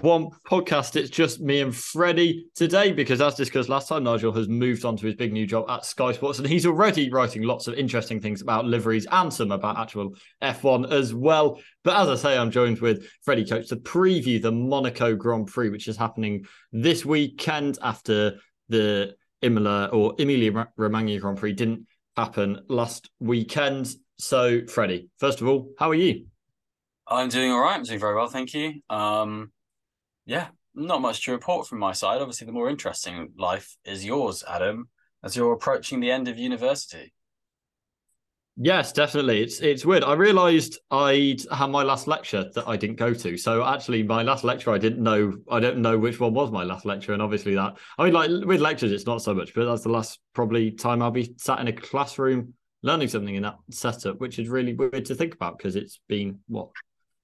F1 podcast. It's just me and Freddie today because, as discussed last time, Nigel has moved on to his big new job at Sky Sports and he's already writing lots of interesting things about liveries and some about actual F1 as well. But as I say, I'm joined with Freddie Coates to preview the Monaco Grand Prix, which is happening this weekend after the Imola or Emilia Romagna Grand Prix didn't happen last weekend. So, Freddie, first of all, how are you? I'm doing all right. I'm doing very well, thank you. Um, yeah, not much to report from my side. Obviously, the more interesting life is yours, Adam, as you're approaching the end of university. Yes, definitely. It's it's weird. I realised I'd had my last lecture that I didn't go to. So actually, my last lecture, I didn't know. I don't know which one was my last lecture, and obviously that. I mean, like with lectures, it's not so much, but that's the last probably time I'll be sat in a classroom learning something in that setup, which is really weird to think about because it's been what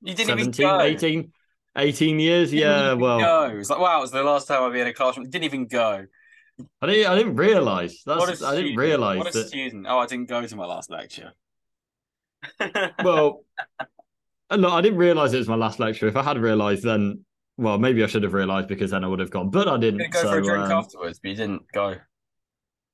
you didn't 17, even go. 18, 18 years. Yeah, well, go. It was like wow, it was the last time I'd be in a classroom. Didn't even go. I didn't. I didn't realize. That's. what I didn't realize what a that. Student. Oh, I didn't go to my last lecture. well, no, I didn't realize it was my last lecture. If I had realized, then well, maybe I should have realized because then I would have gone. But I didn't. go so, for a drink um, afterwards, but you didn't go.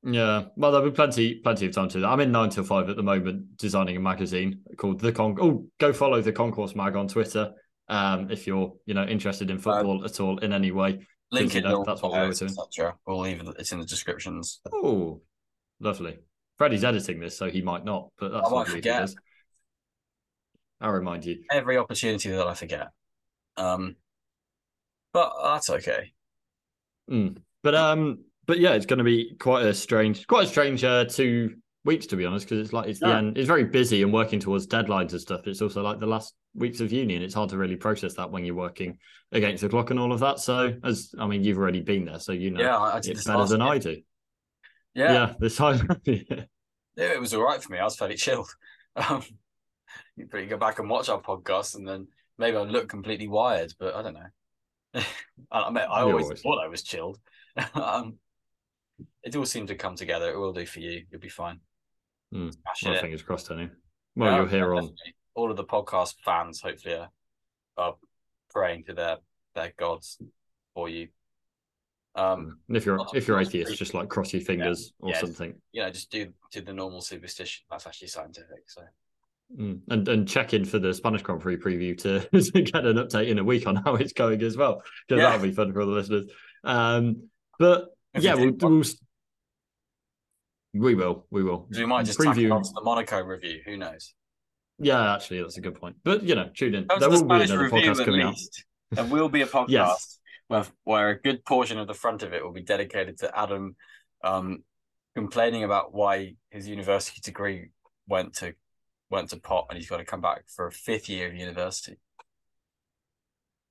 Yeah, well, there'll be plenty, plenty of time to that. I'm in nine till five at the moment, designing a magazine called the Con. Oh, go follow the Concourse Mag on Twitter um, if you're, you know, interested in football um, at all in any way. Link it. You know, that's what we're doing. We'll leave it. It's in the descriptions. Oh, lovely. Freddie's editing this, so he might not, but that's I might forget. I'll remind you every opportunity that I forget. Um, but that's okay. Mm. But um, but yeah, it's going to be quite a strange, quite a strange uh, two weeks to be honest, because it's like it's yeah. the end. It's very busy and working towards deadlines and stuff. It's also like the last weeks of uni, and it's hard to really process that when you're working against the clock and all of that. So, as I mean, you've already been there, so you know yeah, I it's better than I do. Yeah, yeah, this time. yeah, it was all right for me. I was fairly chilled. Um, you go back and watch our podcast, and then maybe I look completely wired, but I don't know. I, mean, I always, always, thought I was chilled. um, it all seemed to come together. It will do for you. You'll be fine. Mm. Well, fingers crossed, Tony. Well, yeah, you're here on. All of the podcast fans, hopefully, are, are praying to their their gods for you. Um, and if you're if you're atheist, just like cross your fingers yeah, or yeah, something. You know, just do do the normal superstition. That's actually scientific. So. Mm. And and check in for the Spanish Grand Prix preview to, to get an update in a week on how it's going as well, because that'll be fun for all the listeners. Um, but if yeah, we'll, we'll, we will. We will. We might just preview the Monaco review. Who knows? Yeah, actually, that's a good point. But you know, tune in. There will be another podcast coming least. out. There will be a podcast yes. where where a good portion of the front of it will be dedicated to Adam um, complaining about why his university degree went to went to pot and he's got to come back for a fifth year of university.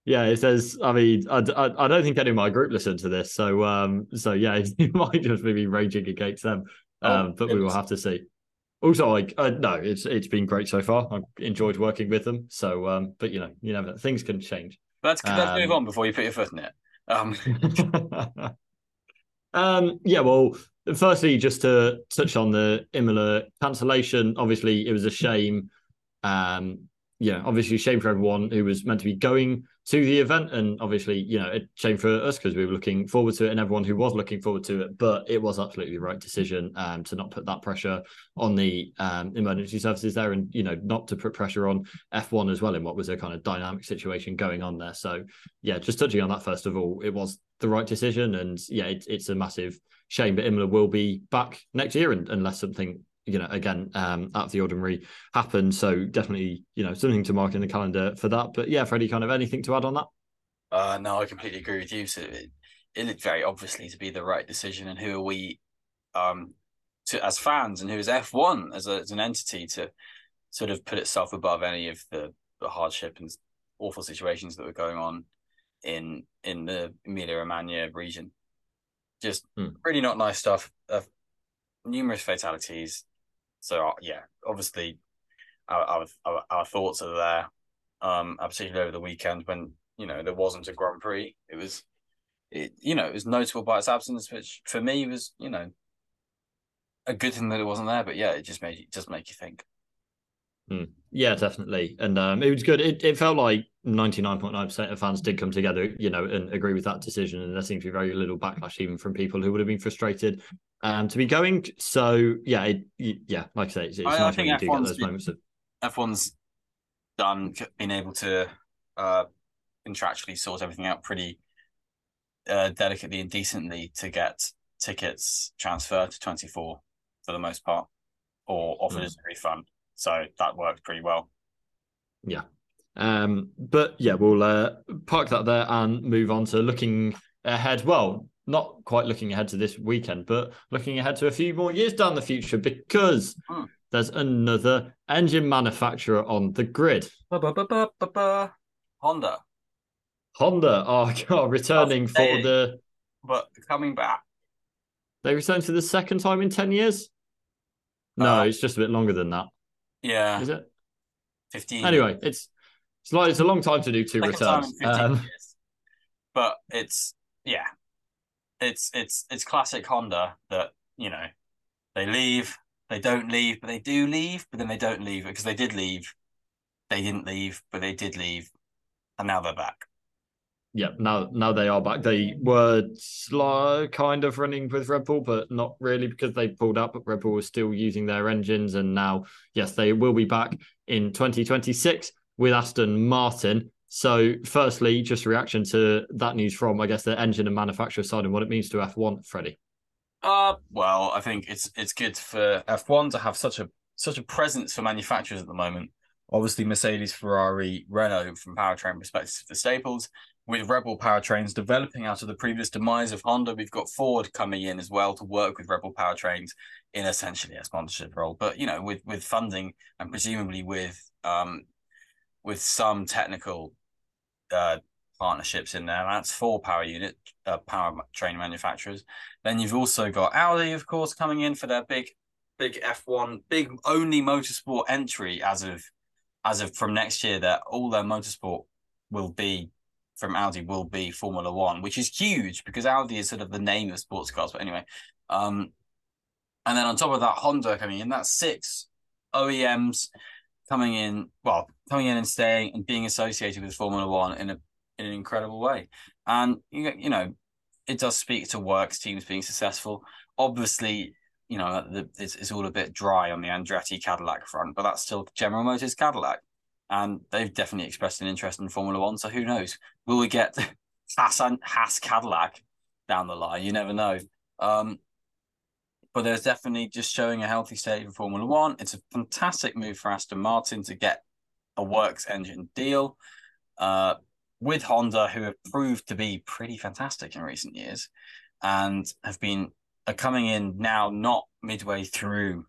Yeah, it says. I mean, I, I, I, don't think any of my group listened to this, so um, so yeah, he might just be raging against them. Oh, um, but we will have to see. Also, like, uh, no, it's it's been great so far. I've enjoyed working with them. So, um, but you know, you never things can change. Let's let's move um, on before you put your foot in it. Um. um, yeah. Well, firstly, just to touch on the Imola cancellation. Obviously, it was a shame. Um, yeah, obviously, shame for everyone who was meant to be going to the event. And obviously, you know, it shame for us because we were looking forward to it and everyone who was looking forward to it. But it was absolutely the right decision um, to not put that pressure on the um, emergency services there and, you know, not to put pressure on F1 as well in what was a kind of dynamic situation going on there. So, yeah, just touching on that, first of all, it was the right decision. And yeah, it, it's a massive shame, but Imola will be back next year and, unless something you know, again, um, of the ordinary happened. So definitely, you know, something to mark in the calendar for that. But yeah, Freddie, kind of anything to add on that? Uh, no, I completely agree with you. So it, it looked very obviously to be the right decision. And who are we, um, to as fans, and who is F one as, as an entity to sort of put itself above any of the, the hardship and awful situations that were going on in in the Emilia Romagna region. Just hmm. really not nice stuff. Uh, numerous fatalities, so uh, yeah, obviously, our, our, our thoughts are there. Um, particularly over the weekend when you know there wasn't a Grand Prix. It was, it you know, it was notable by its absence, which for me was you know a good thing that it wasn't there. But yeah, it just made it just make you think. Mm. Yeah, definitely, and um, it was good. It, it felt like 99.9% of fans did come together, you know, and agree with that decision. And there seems to be very little backlash even from people who would have been frustrated um, to be going. So yeah, it, yeah, like I say, it's, it's I, nice I when you do get those moments of F1's done being able to uh, contractually sort everything out pretty uh, delicately and decently to get tickets transferred to 24 for the most part or offered mm. as a refund. So that worked pretty well. Yeah. Um, but yeah, we'll uh, park that there and move on to looking ahead. Well, not quite looking ahead to this weekend, but looking ahead to a few more years down the future because mm. there's another engine manufacturer on the grid. Honda. Honda are oh, returning for the. But coming back. They return for the second time in 10 years? No, uh, it's just a bit longer than that. Yeah. Is it? 15. Anyway, it's it's like it's a long time to do two returns. Um, but it's yeah. It's it's it's classic Honda that, you know, they leave, they don't leave, but they do leave, but then they don't leave because they did leave. They didn't leave, but they did leave. And now they're back yeah, now now they are back. They were slow, kind of running with Red Bull, but not really because they pulled up. But Red Bull was still using their engines, and now yes, they will be back in 2026 with Aston Martin. So, firstly, just reaction to that news from I guess the engine and manufacturer side and what it means to F1, Freddie. Uh, well, I think it's it's good for F1 to have such a such a presence for manufacturers at the moment. Obviously, Mercedes, Ferrari, Renault, from powertrain perspective, the staples with Red Bull powertrains developing out of the previous demise of Honda, we've got Ford coming in as well to work with Red Bull powertrains in essentially a sponsorship role. But you know, with with funding and presumably with um with some technical uh partnerships in there. That's four power unit uh, power train manufacturers. Then you've also got Audi, of course, coming in for their big big F1, big only motorsport entry as of as of from next year. That all their motorsport will be from Audi will be Formula One, which is huge because Audi is sort of the name of sports cars. But anyway, um, and then on top of that, Honda coming in. That's six OEMs coming in. Well, coming in and staying and being associated with Formula One in a in an incredible way. And you you know, it does speak to works teams being successful. Obviously, you know, it's, it's all a bit dry on the Andretti Cadillac front, but that's still General Motors Cadillac and they've definitely expressed an interest in Formula One. So who knows? Will we get Haas Haas Cadillac down the line? You never know. Um, but there's definitely just showing a healthy state for Formula One. It's a fantastic move for Aston Martin to get a works engine deal uh, with Honda, who have proved to be pretty fantastic in recent years and have been are coming in now not midway through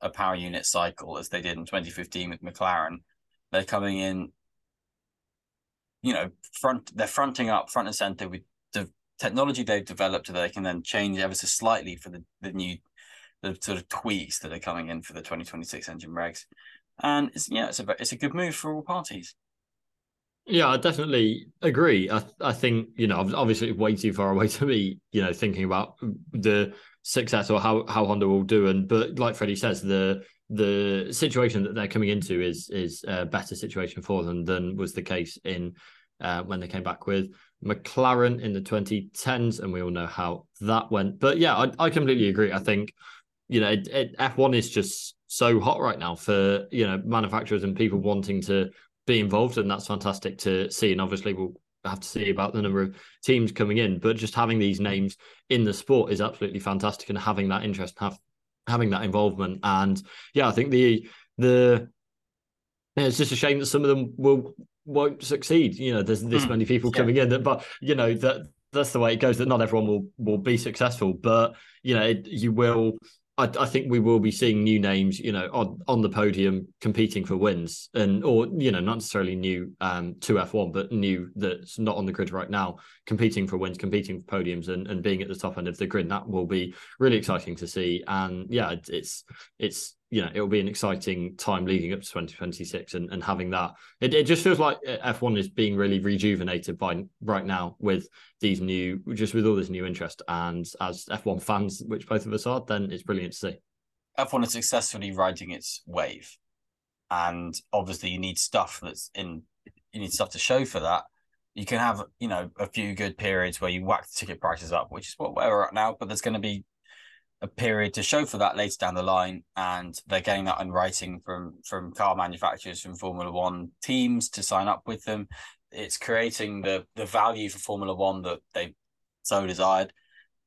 a power unit cycle as they did in 2015 with McLaren, they're coming in, you know, front. They're fronting up front and center with technology they've developed that they can then change ever so slightly for the the new the sort of tweaks that are coming in for the 2026 engine regs. And it's yeah, it's a it's a good move for all parties. Yeah, I definitely agree. I I think you know obviously way too far away to be you know thinking about the success or how how Honda will do. And but like Freddie says, the the situation that they're coming into is is a better situation for them than was the case in uh, when they came back with McLaren in the 2010s, and we all know how that went. But yeah, I, I completely agree. I think you know it, it, F1 is just so hot right now for you know manufacturers and people wanting to be involved, and that's fantastic to see. And obviously, we'll have to see about the number of teams coming in, but just having these names in the sport is absolutely fantastic, and having that interest, have having that involvement. And yeah, I think the the it's just a shame that some of them will won't succeed. You know, there's this mm, many people yeah. coming in that, but you know that that's the way it goes. That not everyone will will be successful, but you know it, you will I, I, think we will be seeing new names, you know, on, on the podium competing for wins, and or you know, not necessarily new um, to F one, but new that's not on the grid right now, competing for wins, competing for podiums, and, and being at the top end of the grid. That will be really exciting to see. And yeah, it's it's you know, it'll be an exciting time leading up to 2026 and, and having that. It, it just feels like uh, F1 is being really rejuvenated by right now with these new, just with all this new interest. And as F1 fans, which both of us are, then it's brilliant to see. F1 is successfully riding its wave. And obviously, you need stuff that's in you need stuff to show for that. You can have you know a few good periods where you whack the ticket prices up, which is what we're at now. But there's going to be a period to show for that later down the line, and they're getting that in writing from from car manufacturers, from Formula One teams to sign up with them. It's creating the the value for Formula One that they so desired,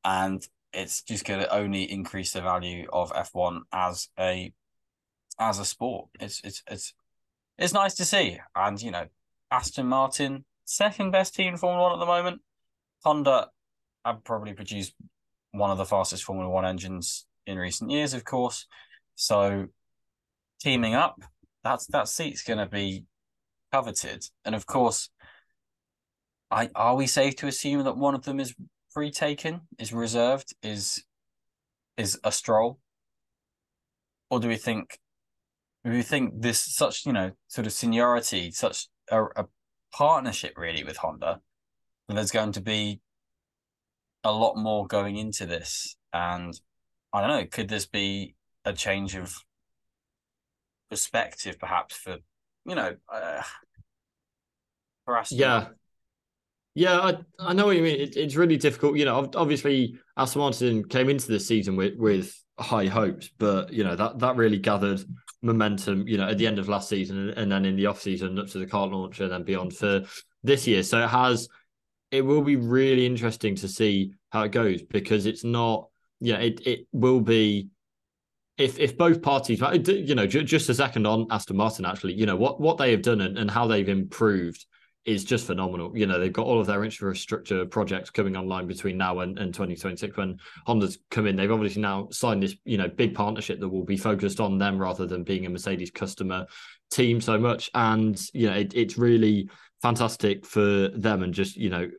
and it's just going to only increase the value of F one as a as a sport. It's it's it's it's nice to see, and you know, Aston Martin second best team in Formula One at the moment. Honda have probably produced one of the fastest Formula One engines in recent years, of course. So teaming up, that's that seat's going to be coveted, and of course, I are we safe to assume that one of them is free taken, is reserved, is is a stroll, or do we think do we think this such you know sort of seniority, such a, a partnership really with Honda, and there's going to be a lot more going into this. And I don't know, could this be a change of perspective, perhaps for you know, uh, for us? Yeah, yeah, I, I know what you mean. It, it's really difficult. You know, obviously, Aston Martin came into this season with with high hopes, but you know that that really gathered momentum. You know, at the end of last season, and then in the off season up to the car launch, and then beyond for this year. So it has it will be really interesting to see how it goes because it's not, yeah, it, it will be if if both parties, you know, just a second on Aston Martin, actually, you know, what what they have done and, and how they've improved is just phenomenal. You know, they've got all of their infrastructure projects coming online between now and, and 2026 when Honda's come in. They've obviously now signed this, you know, big partnership that will be focused on them rather than being a Mercedes customer team so much. And, you know, it, it's really fantastic for them and just, you know,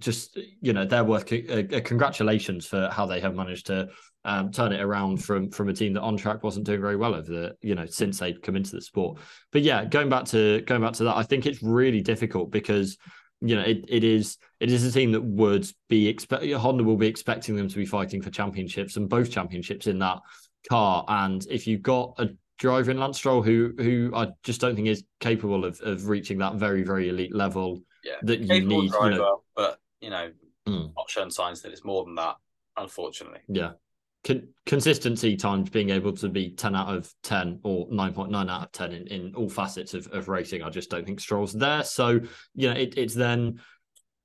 just you know work. Uh, uh, congratulations for how they have managed to um, turn it around from from a team that on track wasn't doing very well over the you know since they'd come into the sport. But yeah, going back to going back to that, I think it's really difficult because you know it, it is it is a team that would be expect Honda will be expecting them to be fighting for championships and both championships in that car. And if you've got a driver in Lance Stroll who who I just don't think is capable of of reaching that very very elite level yeah. that you need, driver, you know, but you know, mm. not shown signs that it's more than that, unfortunately. Yeah. Con- consistency times being able to be 10 out of 10 or 9.9 out of 10 in, in all facets of, of racing. I just don't think Stroll's there. So, you know, it, it's then,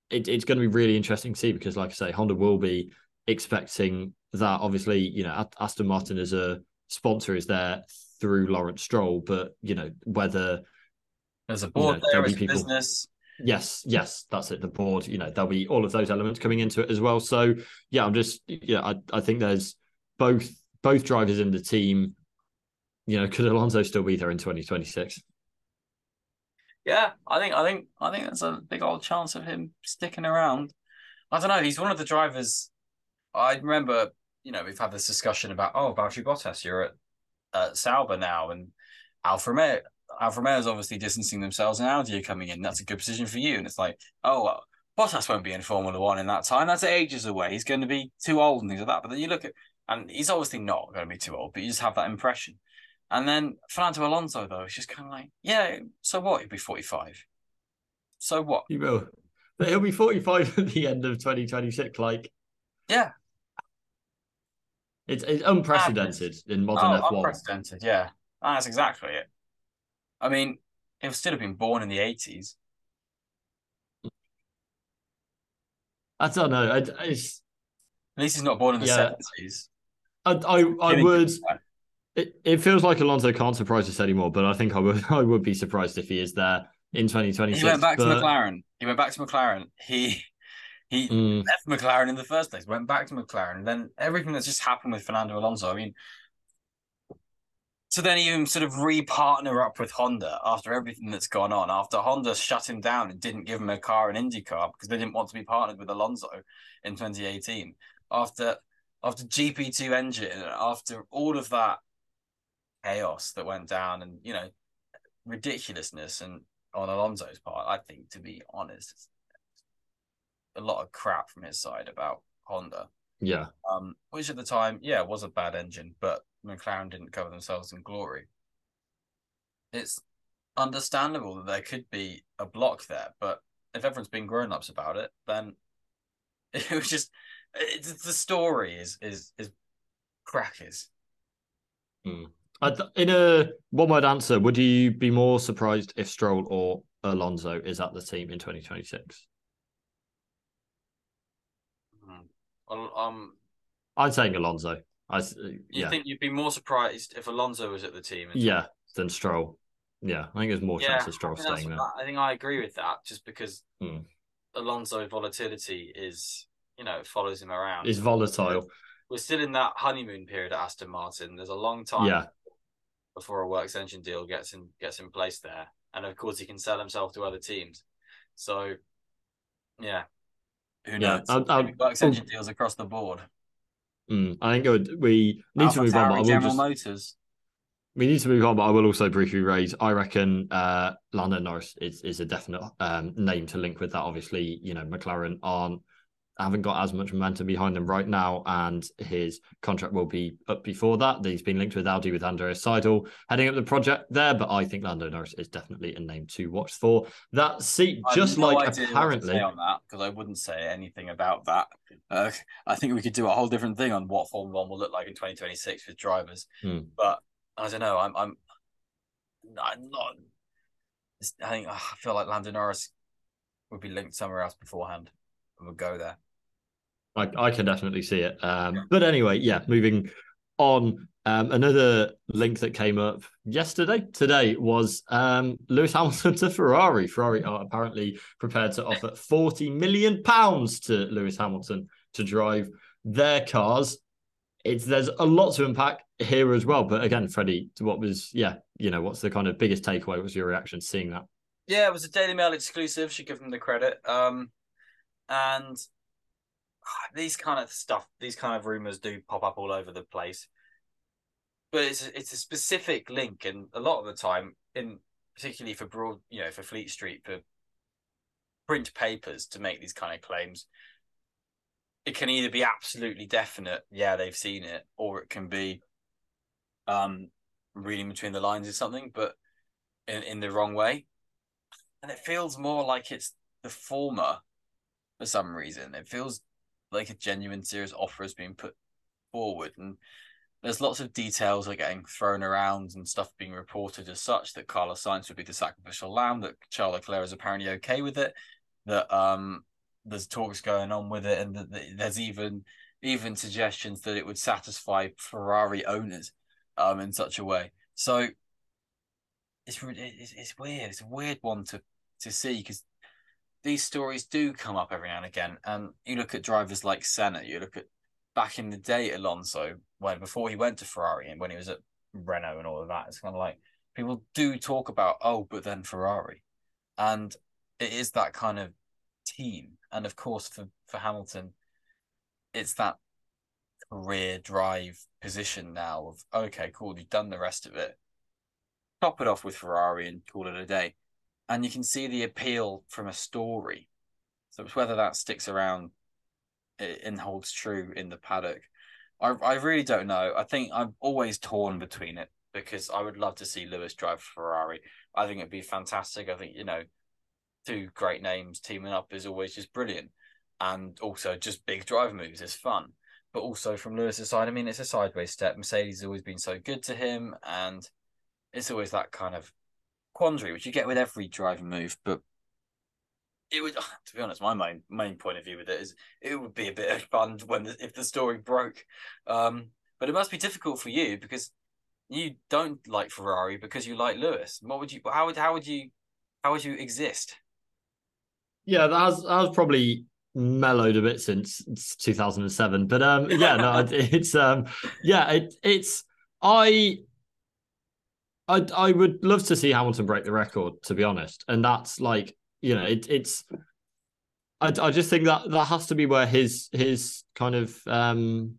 it, it's going to be really interesting to see because, like I say, Honda will be expecting that. Obviously, you know, Aston Martin as a sponsor is there through Lawrence Stroll, but, you know, whether there's a board you know, there, people, business Yes, yes, that's it. The board, you know, there'll be all of those elements coming into it as well. So yeah, I'm just yeah, I, I think there's both both drivers in the team. You know, could Alonso still be there in 2026? Yeah, I think I think I think there's a big old chance of him sticking around. I don't know. He's one of the drivers. I remember, you know, we've had this discussion about oh, Valtteri Bottas, you're at uh, Sauber now, and Alfa Romeo, Alfa Romeo is obviously distancing themselves and Audi are coming in. That's a good position for you. And it's like, oh, well, Bottas won't be in Formula One in that time. That's ages away. He's going to be too old and things like that. But then you look at, and he's obviously not going to be too old, but you just have that impression. And then Fernando Alonso, though, it's just kind of like, yeah, so what? He'll be 45. So what? He will. He'll be 45 at the end of 2026. Like, yeah. It's, it's unprecedented in modern oh, F1. Unprecedented, yeah. That's exactly it. I mean, he'll still have been born in the eighties. I don't know. I, it's, At least he's not born in the seventies. I, I, I would. It, it feels like Alonso can't surprise us anymore, but I think I would I would be surprised if he is there in 2026. He went back but... to McLaren. He went back to McLaren. He he mm. left McLaren in the first place, went back to McLaren. Then everything that's just happened with Fernando Alonso. I mean, to then even sort of re-partner up with Honda after everything that's gone on, after Honda shut him down and didn't give him a car in IndyCar because they didn't want to be partnered with Alonso in 2018. After after GP2 engine, after all of that chaos that went down and you know ridiculousness and on Alonso's part, I think to be honest, a lot of crap from his side about Honda. Yeah. Um, which at the time, yeah, was a bad engine, but McLaren didn't cover themselves in glory. It's understandable that there could be a block there, but if everyone's been grown ups about it, then it was just it's, the story is is is crackers. Hmm. In a one word answer, would you be more surprised if Stroll or Alonso is at the team in 2026? Hmm. Um, I'm saying Alonso. I, you yeah. think you'd be more surprised if Alonso was at the team? Yeah, than Stroll. Yeah, I think there's more yeah, chance of Stroll staying there. I think I agree with that, just because hmm. Alonso volatility is, you know, it follows him around. Is volatile. We're still in that honeymoon period at Aston Martin. There's a long time yeah. before a works engine deal gets in gets in place there, and of course he can sell himself to other teams. So, yeah, who knows? Yeah, I'll, I'll, works engine I'll, deals across the board. Mm, I think would, we need Alpha to move on. But General just, Motors. We need to move on, but I will also briefly raise. I reckon uh, Lando Norris is is a definite um, name to link with that. Obviously, you know McLaren aren't haven't got as much momentum behind them right now, and his contract will be up before that. He's been linked with Audi with Andreas Seidl heading up the project there, but I think Lando Norris is definitely a name to watch for that seat. Just no like apparently on that because I wouldn't say anything about that. Uh, I think we could do a whole different thing on what Formula One will look like in 2026 with drivers, hmm. but I don't know. I'm I'm, I'm not. I think I feel like Lando Norris would be linked somewhere else beforehand and would go there. I, I can definitely see it. Um, but anyway, yeah, moving on. Um, another link that came up yesterday, today, was um, Lewis Hamilton to Ferrari. Ferrari are apparently prepared to offer 40 million pounds to Lewis Hamilton to drive their cars. It's there's a lot to unpack here as well. But again, Freddie, what was yeah, you know, what's the kind of biggest takeaway? What was your reaction seeing that? Yeah, it was a Daily Mail exclusive. Should give them the credit. Um, and these kind of stuff, these kind of rumors do pop up all over the place. But it's it's a specific link, and a lot of the time, in particularly for broad, you know, for Fleet Street, for print papers to make these kind of claims, it can either be absolutely definite, yeah, they've seen it, or it can be um reading between the lines or something, but in, in the wrong way. And it feels more like it's the former for some reason. It feels like a genuine serious offer has been put forward and there's lots of details are getting thrown around and stuff being reported as such that Carlos Sainz would be the sacrificial lamb, that Charles Leclerc is apparently okay with it, that um there's talks going on with it, and that, there's even even suggestions that it would satisfy Ferrari owners um in such a way. So it's it's, it's weird. It's a weird one to to see because these stories do come up every now and again. And you look at drivers like Senna, you look at back in the day Alonso, when before he went to Ferrari and when he was at Renault and all of that, it's kind of like people do talk about, oh, but then Ferrari. And it is that kind of team. And of course for, for Hamilton, it's that career drive position now of okay, cool, you've done the rest of it. Top it off with Ferrari and call it a day and you can see the appeal from a story. So it's whether that sticks around and holds true in the paddock. I I really don't know. I think I'm always torn between it because I would love to see Lewis drive Ferrari. I think it'd be fantastic. I think you know, two great names teaming up is always just brilliant, and also just big driver moves is fun. But also from Lewis's side, I mean, it's a sideways step. Mercedes has always been so good to him, and it's always that kind of quandary, which you get with every driving move. But it would, to be honest, my main main point of view with it is it would be a bit of fun when the, if the story broke. Um, but it must be difficult for you because you don't like Ferrari because you like Lewis. What would you? How would how would you how would you exist? Yeah, that has, that has probably mellowed a bit since 2007 but um yeah no it's um yeah it it's i I I would love to see Hamilton break the record, to be honest. And that's like, you know, it, it's I, I just think that that has to be where his his kind of um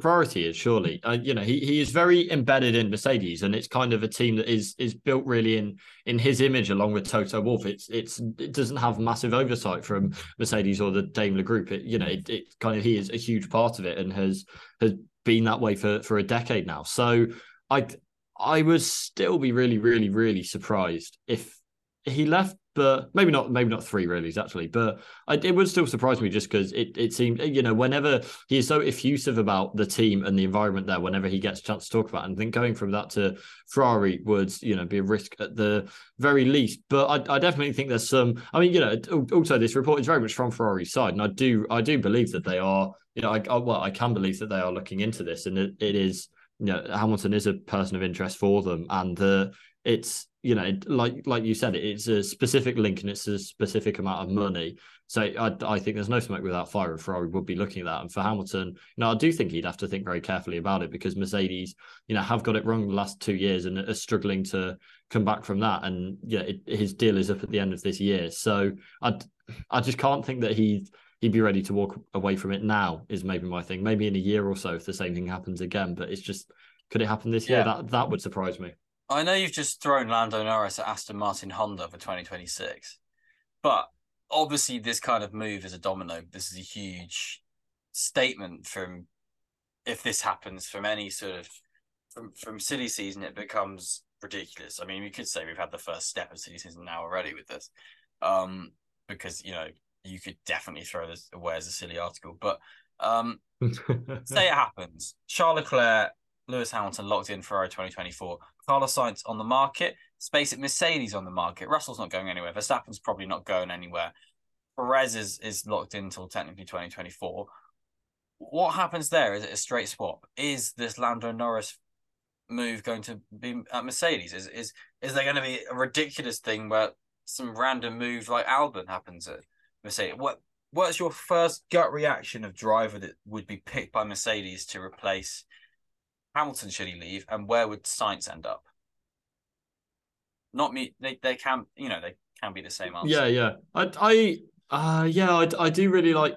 priority is surely. Uh, you know he, he is very embedded in mercedes and it's kind of a team that is is built really in in his image along with toto wolff. It's it's it doesn't have massive oversight from mercedes or the daimler group. It you know it, it kind of he is a huge part of it and has has been that way for for a decade now. So i I would still be really, really, really surprised if he left but maybe not maybe not three rallies actually but I, it would still surprise me just because it, it seemed you know whenever he is so effusive about the team and the environment there whenever he gets a chance to talk about it, and I think going from that to Ferrari would you know be a risk at the very least but I, I definitely think there's some I mean you know also this report is very much from Ferrari's side and I do I do believe that they are you know I, I well I can believe that they are looking into this and it, it is you know Hamilton is a person of interest for them. And the it's you know like like you said it's a specific link and it's a specific amount of money. So I, I think there's no smoke without fire and Ferrari would be looking at that. And for Hamilton you know I do think he'd have to think very carefully about it because Mercedes you know have got it wrong the last two years and are struggling to come back from that. And yeah it, his deal is up at the end of this year. So I I just can't think that he he'd be ready to walk away from it now is maybe my thing maybe in a year or so if the same thing happens again but it's just could it happen this yeah. year that that would surprise me I know you've just thrown Lando Norris at Aston Martin Honda for 2026, but obviously this kind of move is a domino. This is a huge statement from if this happens from any sort of from from silly season, it becomes ridiculous. I mean, we could say we've had the first step of silly season now already with this, um, because you know you could definitely throw this away as a silly article, but um, say it happens. Charles Leclerc Lewis Hamilton locked in Ferrari 2024. Carlos Sainz on the market. Space at Mercedes on the market. Russell's not going anywhere. Verstappen's probably not going anywhere. Perez is, is locked in until technically 2024. What happens there? Is it a straight swap? Is this Lando Norris move going to be at Mercedes? Is is is there going to be a ridiculous thing where some random move like Albon happens at Mercedes? What what's your first gut reaction of driver that would be picked by Mercedes to replace Hamilton should he leave, and where would Sainz end up? Not me. They they can you know they can be the same answer. Yeah, yeah. I I uh yeah I, I do really like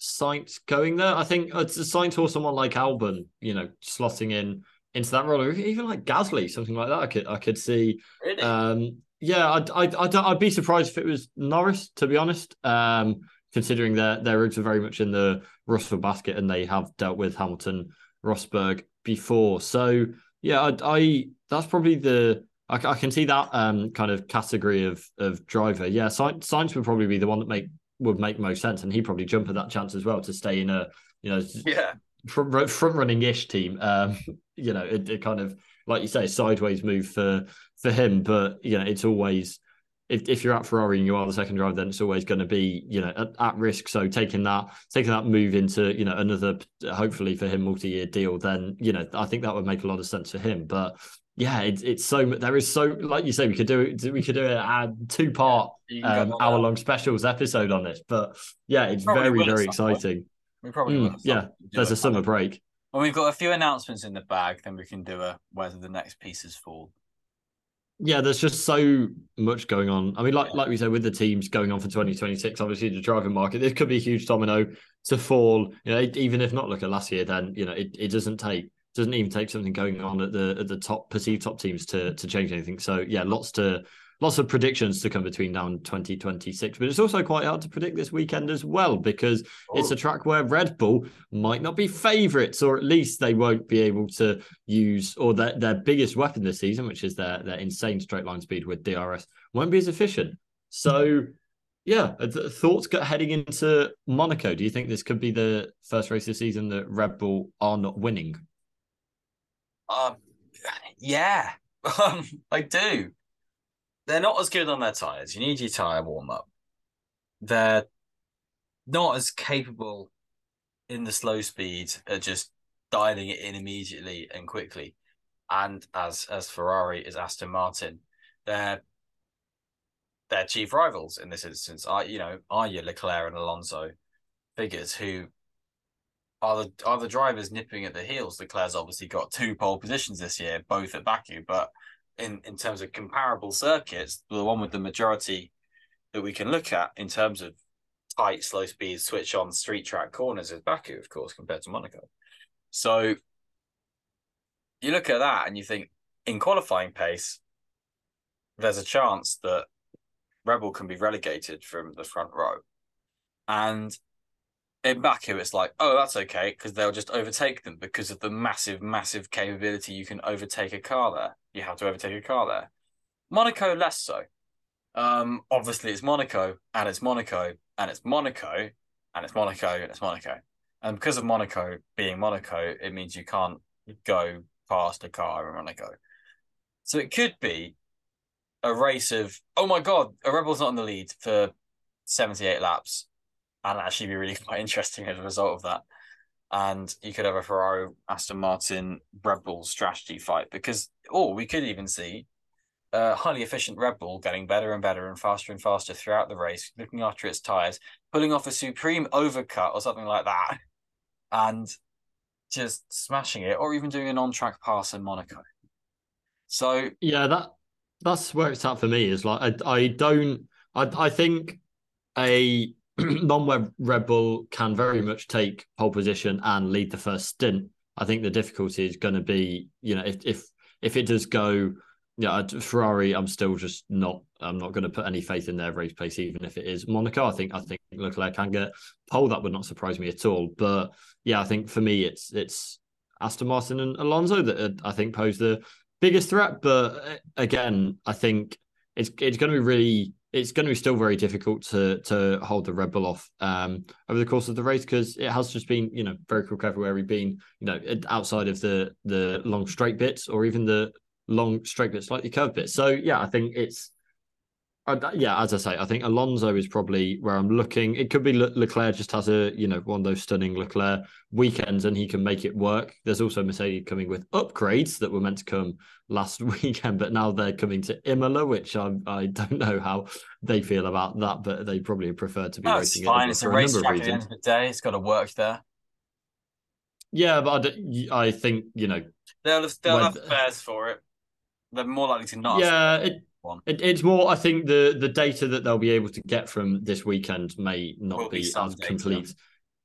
Sainz going there. I think it's a Sainz or someone like Albon, you know, slotting in into that role, even like Gasly, something like that. I could I could see. Really? Um, yeah, I'd, I'd I'd I'd be surprised if it was Norris, to be honest. Um, considering their their roots are very much in the Russell basket, and they have dealt with Hamilton, Rosberg, before. So yeah, I, I that's probably the I, I, can see that um, kind of category of of driver. Yeah, Sainz would probably be the one that make would make most sense, and he probably jump at that chance as well to stay in a you know yeah front, front running ish team. Um, you know, it, it kind of like you say sideways move for for him, but you know it's always if, if you're at Ferrari and you are the second driver, then it's always going to be you know at, at, risk. So taking that taking that move into you know another hopefully for him multi year deal, then you know I think that would make a lot of sense for him. But yeah, it's it's so there is so like you say we could do it we could do a two part yeah, um, hour long specials episode on this. But yeah, it's very very exciting. We probably mm, yeah. There's a summer break. When we've got a few announcements in the bag, then we can do a whether the next pieces fall yeah, there's just so much going on. I mean, like like we said, with the teams going on for 2026, obviously the driving market, this could be a huge domino to fall. You know, even if not look at last year, then you know it, it doesn't take doesn't even take something going on at the at the top perceived top teams to to change anything. So yeah, lots to lots of predictions to come between now and 2026. But it's also quite hard to predict this weekend as well because oh. it's a track where Red Bull might not be favourites, or at least they won't be able to use or their, their biggest weapon this season, which is their their insane straight line speed with DRS, won't be as efficient. So. Yeah, thoughts got heading into Monaco. Do you think this could be the first race this season that Red Bull are not winning? Um, yeah, um, I do they're not as good on their tires. You need your tire warm up. They're not as capable in the slow speed at just dialing it in immediately and quickly. And as as Ferrari is Aston Martin, they're their chief rivals in this instance are you know are your Leclerc and Alonso figures who are the are the drivers nipping at the heels. Leclerc's obviously got two pole positions this year, both at Baku, but in in terms of comparable circuits, the one with the majority that we can look at in terms of tight, slow speed, switch on street track corners is Baku, of course, compared to Monaco. So you look at that and you think in qualifying pace, there's a chance that Red Bull can be relegated from the front row. And in Baku, it's like, oh, that's okay because they'll just overtake them because of the massive, massive capability you can overtake a car there. You have to overtake a car there. Monaco, less so. Um, obviously, it's Monaco and it's Monaco and it's Monaco and it's Monaco and it's Monaco. And because of Monaco being Monaco, it means you can't go past a car in Monaco. So it could be a race of, oh my God, a Red Bull's not in the lead for 78 laps and actually be really quite interesting as a result of that. And you could have a Ferrari, Aston Martin, Red Bull strategy fight because, or we could even see a highly efficient Red Bull getting better and better and faster and faster throughout the race, looking after its tyres, pulling off a supreme overcut or something like that, and just smashing it, or even doing an on track pass in Monaco. So yeah, that that's it's at for me. Is like I I don't I I think a non-web Red Bull can very much take pole position and lead the first stint. I think the difficulty is going to be, you know, if if if it does go, yeah, Ferrari, I'm still just not. I'm not going to put any faith in their race pace, even if it is Monaco. I think I think Leclerc can get pole. That would not surprise me at all. But yeah, I think for me, it's it's Aston Martin and Alonso that I think pose the biggest threat. But uh, again, I think it's it's going to be really it's going to be still very difficult to to hold the Red Bull off um, over the course of the race because it has just been you know very quick everywhere we've been you know outside of the the long straight bits or even the long straight bits like slightly curved bits. So yeah, I think it's uh, yeah, as I say, I think Alonso is probably where I'm looking. It could be Le- Leclerc just has a you know one of those stunning Leclerc weekends and he can make it work. There's also Mercedes coming with upgrades that were meant to come last weekend, but now they're coming to Imola, which I I don't know how they feel about that, but they probably prefer to be no, racing it's fine. It's a racetrack at the end of the day. It's got to work there. Yeah, but I, I think you know they'll have, they'll have fares for it. They're more likely to not. Yeah, it, it, it's more. I think the the data that they'll be able to get from this weekend may not will be, be as data. complete.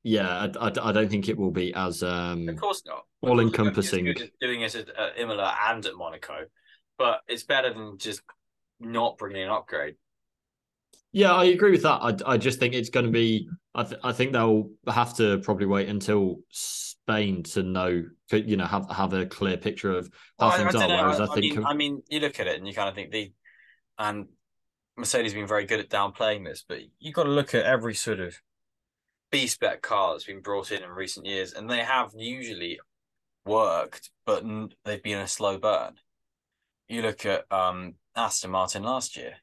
Yeah, I, I, I, don't think it will be as um. Of course not. All encompassing. Doing it at, at Imola and at Monaco, but it's better than just not bringing an upgrade. Yeah, I agree with that. I, I just think it's going to be. I, th- I think they'll have to probably wait until Spain to know, you know, have have a clear picture of how well, things I, are. Whereas I, I think, mean, I mean, you look at it and you kind of think the and Mercedes has been very good at downplaying this, but you've got to look at every sort of B spec car that's been brought in in recent years, and they have usually worked, but they've been a slow burn. You look at um, Aston Martin last year,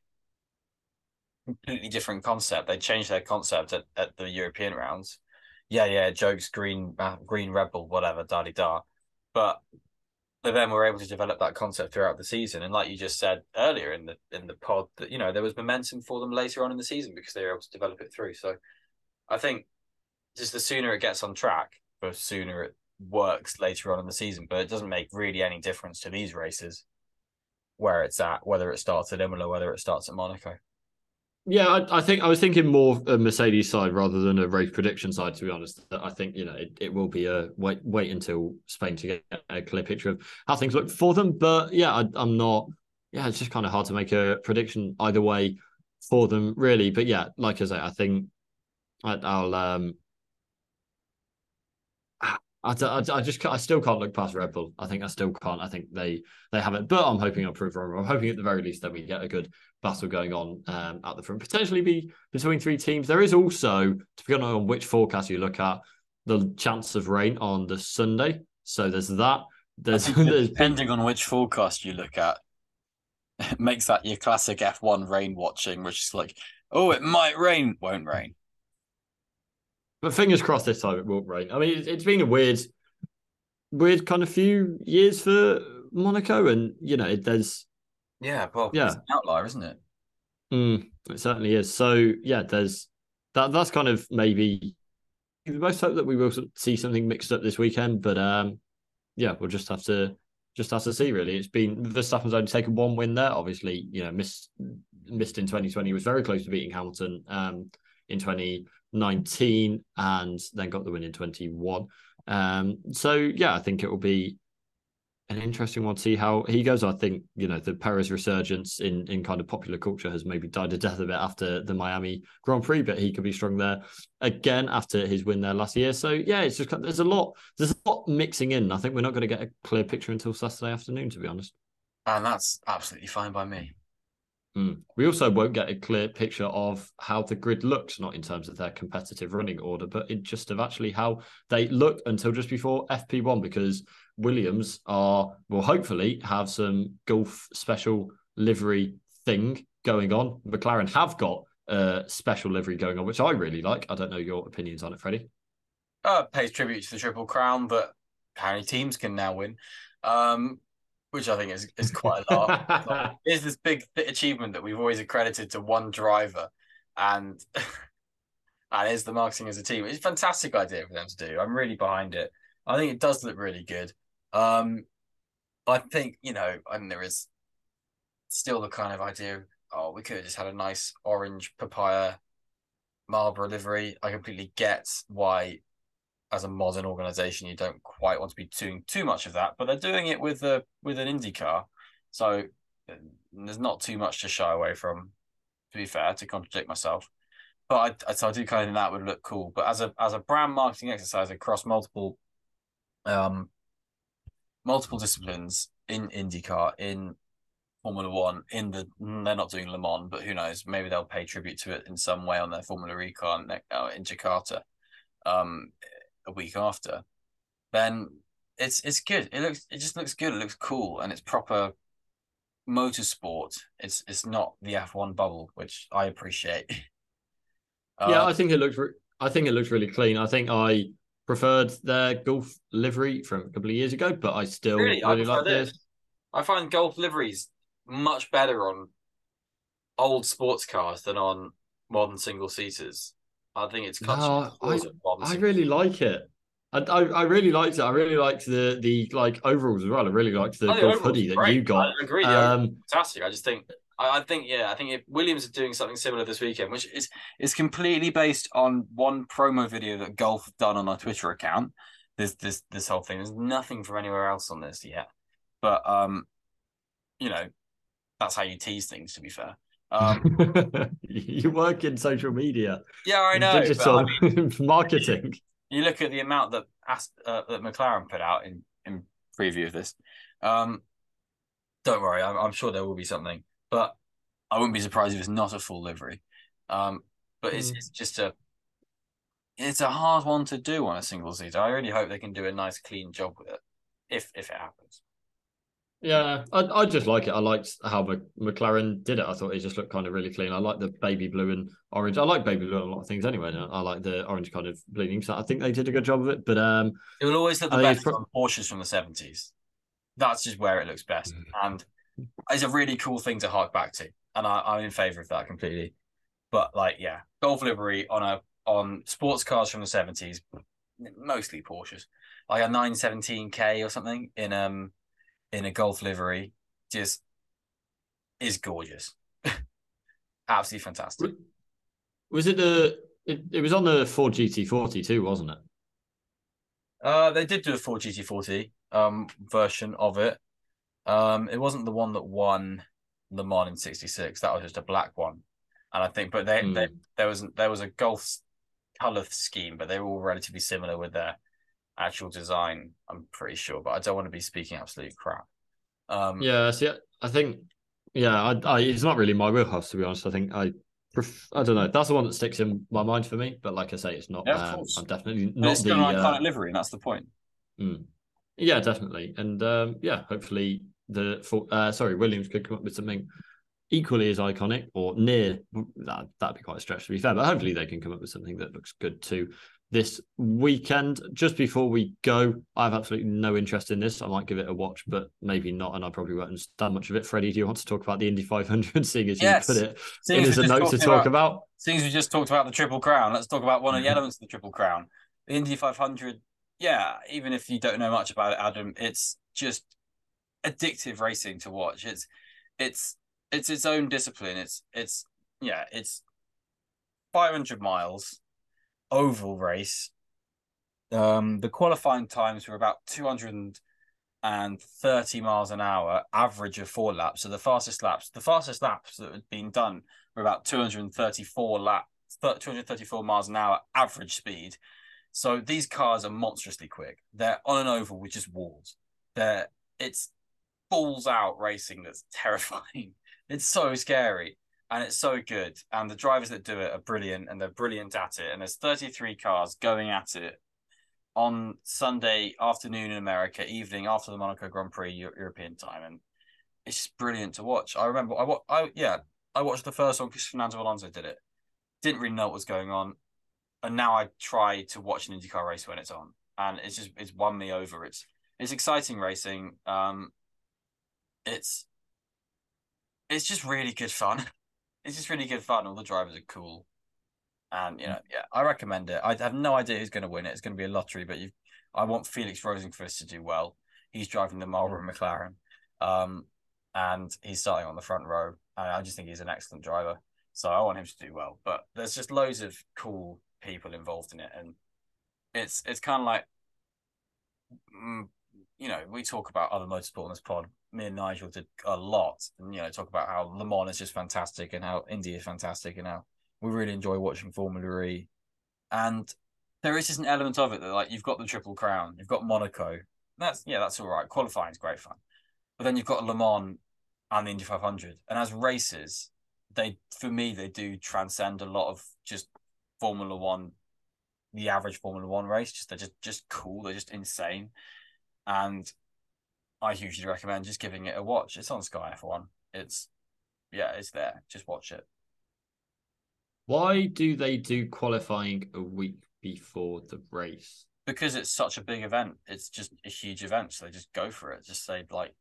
completely different concept. They changed their concept at, at the European rounds. Yeah, yeah, jokes, green, uh, green Red Bull, whatever, da da. But then were able to develop that concept throughout the season. And like you just said earlier in the in the pod, that you know there was momentum for them later on in the season because they were able to develop it through. So I think just the sooner it gets on track, the sooner it works later on in the season. But it doesn't make really any difference to these races where it's at, whether it starts at Imola, whether it starts at Monaco. Yeah, I, I, think I was thinking more of a Mercedes side rather than a race prediction side. To be honest, I think you know it, it will be a wait wait until Spain to get a clear picture of how things look for them. But yeah, I, I'm not. Yeah, it's just kind of hard to make a prediction either way for them, really. But yeah, like I say, I think I, will um I, I, I, just I still can't look past Red Bull. I think I still can't. I think they they have it, but I'm hoping I'll prove wrong. I'm hoping at the very least that we get a good battle going on um, at the front, potentially be between three teams. There is also, depending on which forecast you look at, the chance of rain on the Sunday. So there's that. There's, there's depending on which forecast you look at, it makes that your classic F1 rain watching, which is like, oh, it might rain, won't rain. But fingers crossed this time it won't rain. I mean, it's been a weird, weird kind of few years for Monaco, and you know, there's yeah, well, yeah, an outlier, isn't it? Mm, it certainly is. So yeah, there's that. That's kind of maybe the most hope that we will see something mixed up this weekend. But um, yeah, we'll just have to just have to see. Really, it's been Verstappen's only taken one win there. Obviously, you know, missed missed in 2020. He was very close to beating Hamilton um, in 2019, and then got the win in 21. Um, so yeah, I think it will be an interesting one to see how he goes. I think you know the Perez resurgence in in kind of popular culture has maybe died a death a bit after the Miami Grand Prix, but he could be strong there again after his win there last year. So yeah, it's just there's a lot there's a lot mixing in. I think we're not going to get a clear picture until Saturday afternoon, to be honest. And that's absolutely fine by me. Mm. We also won't get a clear picture of how the grid looks, not in terms of their competitive running order, but in just of actually how they look until just before FP1, because Williams are will hopefully have some Gulf special livery thing going on. McLaren have got a special livery going on, which I really like. I don't know your opinions on it, Freddie. Uh, pays tribute to the Triple Crown, but apparently teams can now win, um, which I think is, is quite a lot. like, here's this big achievement that we've always accredited to one driver, and and here's the marketing as a team. It's a fantastic idea for them to do. I'm really behind it. I think it does look really good. Um, I think you know, and there is still the kind of idea. Oh, we could have just had a nice orange papaya Marlboro livery. I completely get why, as a modern organization, you don't quite want to be doing too much of that, but they're doing it with a with an Indy car, so uh, there's not too much to shy away from. To be fair, to contradict myself, but I, so I do kind of think that would look cool. But as a as a brand marketing exercise across multiple um multiple disciplines in IndyCar, in Formula One, in the they're not doing Le Mans, but who knows? Maybe they'll pay tribute to it in some way on their Formula E car uh, in Jakarta, um, a week after. Then it's it's good. It looks it just looks good. It looks cool, and it's proper motorsport. It's it's not the F one bubble, which I appreciate. Uh, yeah, I think it looks. Re- I think it looks really clean. I think I preferred their Gulf livery from a couple of years ago, but I still really, really like this. I find Gulf liveries much better on old sports cars than on modern single seaters. I think it's no, I, I really like it. I, I, I really liked it. I really liked the the like overalls as well. I really liked the oh, Gulf hoodie that great. you got. I agree. Um, fantastic. I just think I, I think yeah, I think if Williams are doing something similar this weekend, which is is completely based on one promo video that Gulf done on our Twitter account. This this this whole thing. There's nothing from anywhere else on this yet, but um, you know, that's how you tease things. To be fair. Um, you work in social media. Yeah, I know. Digital I mean, marketing. You look at the amount that uh, that McLaren put out in in preview of this. Um, don't worry, I'm, I'm, sure there will be something but I wouldn't be surprised if it's not a full livery. Um, but it's, mm. it's just a it's a hard one to do on a single seater. I really hope they can do a nice clean job with it, if if it happens. Yeah, I I just like it. I liked how McLaren did it. I thought it just looked kind of really clean. I like the baby blue and orange. I like baby blue on a lot of things anyway. I like the orange kind of bleeding. So I think they did a good job of it. But um, it will always look the best pro- on Porsches from the seventies. That's just where it looks best. Mm. And is a really cool thing to hark back to, and I, am in favor of that completely. But like, yeah, Gulf livery on a on sports cars from the seventies, mostly Porsches, like a 917K or something in um in a Gulf livery, just is gorgeous, absolutely fantastic. Was it the? It, it was on the Ford GT40 too, wasn't it? Uh, they did do a Ford GT40 um version of it. Um, it wasn't the one that won Le Mans in '66. That was just a black one, and I think, but they, mm. they hmm. there was there was a Gulf color scheme, but they were all relatively similar with their actual design. I'm pretty sure, but I don't want to be speaking absolute crap. Um, yeah, see, I think, yeah, I, I, it's not really my wheelhouse to be honest. I think I, pref- I don't know. That's the one that sticks in my mind for me. But like I say, it's not. Yeah, um, I'm definitely not it's the uh, livery, and that's the point. Mm. Yeah, definitely, and um, yeah, hopefully the for, uh, sorry Williams could come up with something equally as iconic or near that that'd be quite a stretch to be fair but hopefully they can come up with something that looks good too this weekend. Just before we go i have absolutely no interest in this. I might give it a watch but maybe not and i probably won't understand much of it. Freddie do you want to talk about the indy 500 seeing as yes. you put it seeing in as a note to talk about, about? Seeing as we just talked about the triple crown let's talk about one of the mm-hmm. elements of the triple crown. The indy 500 yeah even if you don't know much about it adam it's just addictive racing to watch. It's it's it's its own discipline. It's it's yeah, it's 500 miles oval race. Um, the qualifying times were about 230 miles an hour, average of four laps. So the fastest laps, the fastest laps that had been done were about 234 laps, 234 miles an hour average speed. So these cars are monstrously quick. They're on an oval with just walls. They're it's balls out racing that's terrifying. It's so scary and it's so good. And the drivers that do it are brilliant and they're brilliant at it. And there's 33 cars going at it on Sunday afternoon in America, evening after the Monaco Grand Prix European time, and it's just brilliant to watch. I remember I, I yeah I watched the first one because Fernando Alonso did it. Didn't really know what was going on, and now I try to watch an IndyCar race when it's on, and it's just it's won me over. It's it's exciting racing. Um, it's it's just really good fun. It's just really good fun. All the drivers are cool. And you know, yeah, I recommend it. I have no idea who's going to win it. It's going to be a lottery, but you, I want Felix Rosenqvist to do well. He's driving the Marlboro McLaren, um, and he's starting on the front row. And I just think he's an excellent driver, so I want him to do well. But there's just loads of cool people involved in it, and it's it's kind of like, mm, you know, we talk about other motorsport in this pod. Me and Nigel did a lot, and you know, talk about how Le Mans is just fantastic, and how Indy is fantastic, and how we really enjoy watching Formula E, and there is just an element of it that like you've got the Triple Crown, you've got Monaco. That's yeah, that's all right. Qualifying is great fun, but then you've got Le Mans and the Indy 500, and as races, they for me they do transcend a lot of just Formula One, the average Formula One race. Just they're just just cool. They're just insane, and I hugely recommend just giving it a watch. It's on Sky F1. It's yeah, it's there. Just watch it. Why do they do qualifying a week before the race? Because it's such a big event. It's just a huge event. So they just go for it. Just say, like,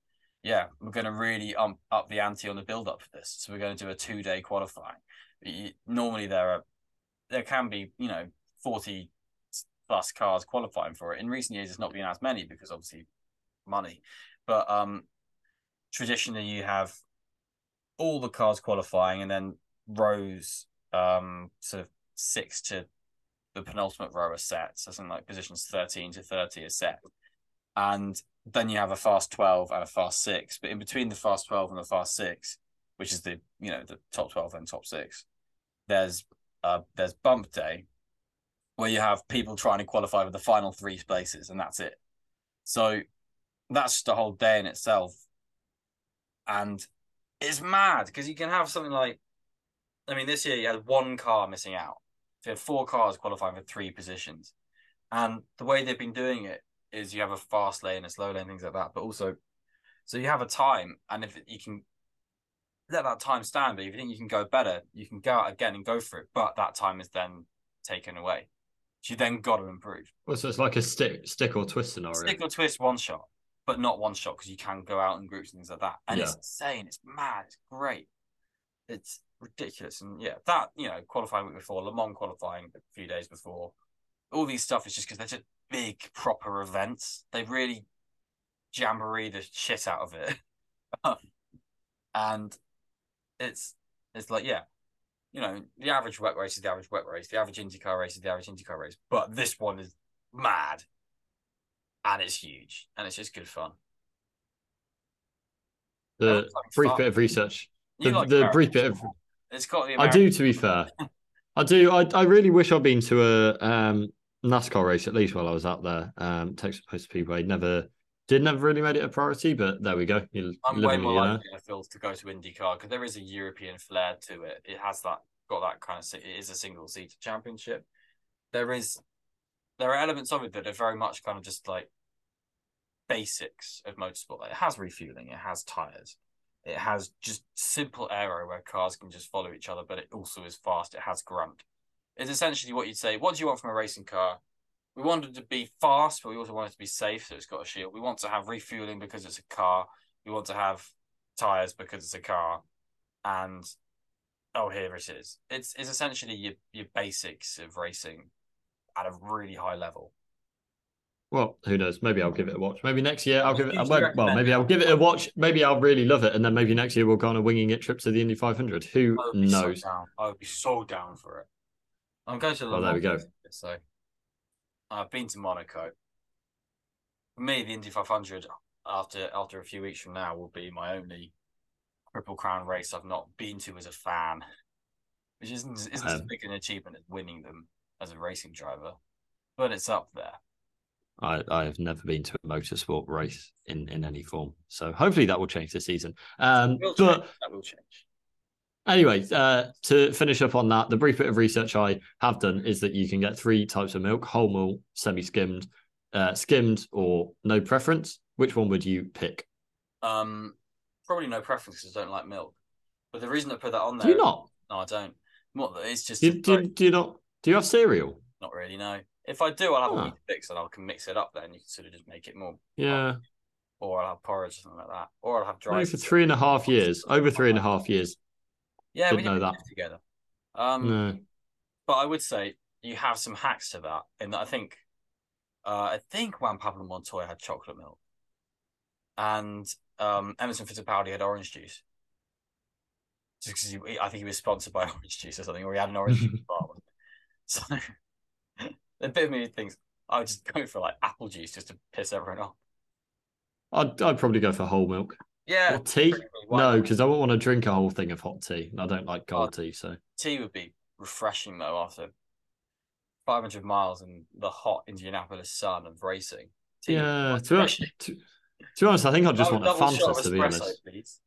yeah, we're going to really um, up the ante on the build up for this. So we're going to do a two day qualifying. Normally, there are, there can be, you know, 40 plus cars qualifying for it. In recent years, it's not been as many because obviously money. But um traditionally, you have all the cars qualifying and then rows um, sort of six to the penultimate row are set. So something like positions 13 to 30 are set. And then you have a fast 12 and a fast six. But in between the fast 12 and the fast six, which is the, you know, the top 12 and top six, there's uh there's bump day where you have people trying to qualify with the final three places and that's it. So that's just a whole day in itself. And it's mad because you can have something like I mean, this year you had one car missing out. So you had four cars qualifying for three positions. And the way they've been doing it is you have a fast lane, a slow lane, things like that. But also, so you have a time, and if you can let that time stand, but if you think you can go better, you can go out again and go for it. But that time is then taken away. So you then got to improve. Well, so it's like a stick, stick or twist scenario. Stick or twist, one shot, but not one shot because you can go out in groups and things like that. And yeah. it's insane. It's mad. It's great. It's ridiculous. And yeah, that you know, qualifying week before, Le Mans qualifying a few days before, all these stuff is just because they're just big proper events. They really jamboree the shit out of it, and it's it's like yeah, you know, the average wet race is the average wet race, the average IndyCar race is the average IndyCar race, but this one is mad, and it's huge, and it's just good fun. The brief fun. bit of research. The, like the brief bit of it's got the. I do, to be fair. I do. I, I really wish I'd been to a um, NASCAR race at least while I was out there. Um, Texas Post Speedway never did never really made it a priority, but there we go. You, I'm way more likely, I feel, to go to IndyCar because there is a European flair to it. It has that got that kind of. It is a single seat championship. There is, there are elements of it that are very much kind of just like basics of motorsport. Like it has refueling, it has tires, it has just simple aero where cars can just follow each other, but it also is fast. It has grunt. It's essentially what you'd say. What do you want from a racing car? We want it to be fast, but we also want it to be safe, so it's got a shield. We want to have refueling because it's a car. We want to have tires because it's a car, and oh, here it is. It's it's essentially your your basics of racing at a really high level. Well, who knows? Maybe I'll give it a watch. Maybe next year I'll give it. Well, well, maybe I'll give it a watch. Maybe I'll really love it, and then maybe next year we'll go on a winging it trip to the Indy 500. Who I knows? So I would be so down for it. I'm going to. Oh, there we go. So I've been to Monaco. For me, the Indy 500. after after a few weeks from now will be my only Triple Crown race I've not been to as a fan, which isn't isn't as Um, big an achievement as winning them as a racing driver, but it's up there. I, I have never been to a motorsport race in, in any form. So hopefully that will change this season. Um, Will but change. that will change. Anyway, uh, to finish up on that, the brief bit of research I have done is that you can get three types of milk: whole milk, semi-skimmed, uh, skimmed, or no preference. Which one would you pick? Um, probably no preference because I don't like milk. But the reason I put that on there, Do you not? no, I don't. What it's just Do, do, do you not? Do you have cereal? not really. No, if I do, I'll have a Ah. wheat fix and I can mix it up. Then you can sort of just make it more, Yeah, or I'll have porridge or something like that, or I'll have dry. for three and a half years. Over three and a half years. Yeah, we Didn't know didn't that. together. Um, No. but I would say you have some hacks to that. In that I think, uh, I think Juan Pablo Montoya had chocolate milk, and um, Emerson Fittipaldi had orange juice. Just because I think he was sponsored by orange juice or something, or he had an orange juice bar. So a bit of me thinks I would just go for like apple juice just to piss everyone off. I'd I'd probably go for whole milk Yeah, or tea. No, because I wouldn't want to drink a whole thing of hot tea. And I don't like oh, cold tea. So tea would be refreshing though after 500 miles in the hot Indianapolis sun of racing. Tea yeah, to, be- refreshing. to, to be honest, I think I'd just Double- want a Fanta. To be honest, please.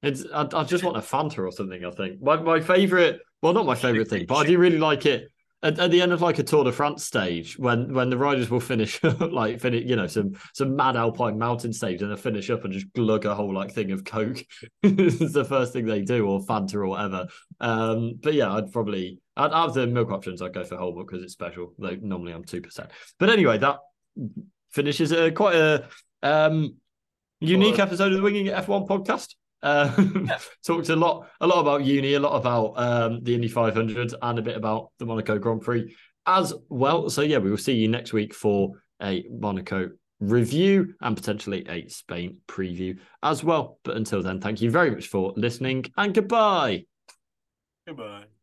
It's I, I just want a Fanta or something. I think my my favorite, well, not my favorite thing, but I do really like it at, at the end of like a Tour de France stage when when the riders will finish like finish, you know, some some mad alpine mountain stage and they finish up and just glug a whole like thing of Coke. it's the first thing they do, or Fanta or whatever. Um, but yeah, I'd probably I'd out of the milk options, I'd go for whole milk because it's special. Though normally I'm two percent. But anyway, that finishes a quite a um unique Well, episode of the Winging F1 podcast. Uh, talked a lot, a lot about uni, a lot about um, the Indy 500, and a bit about the Monaco Grand Prix as well. So yeah, we will see you next week for a Monaco review and potentially a Spain preview as well. But until then, thank you very much for listening and goodbye. Goodbye.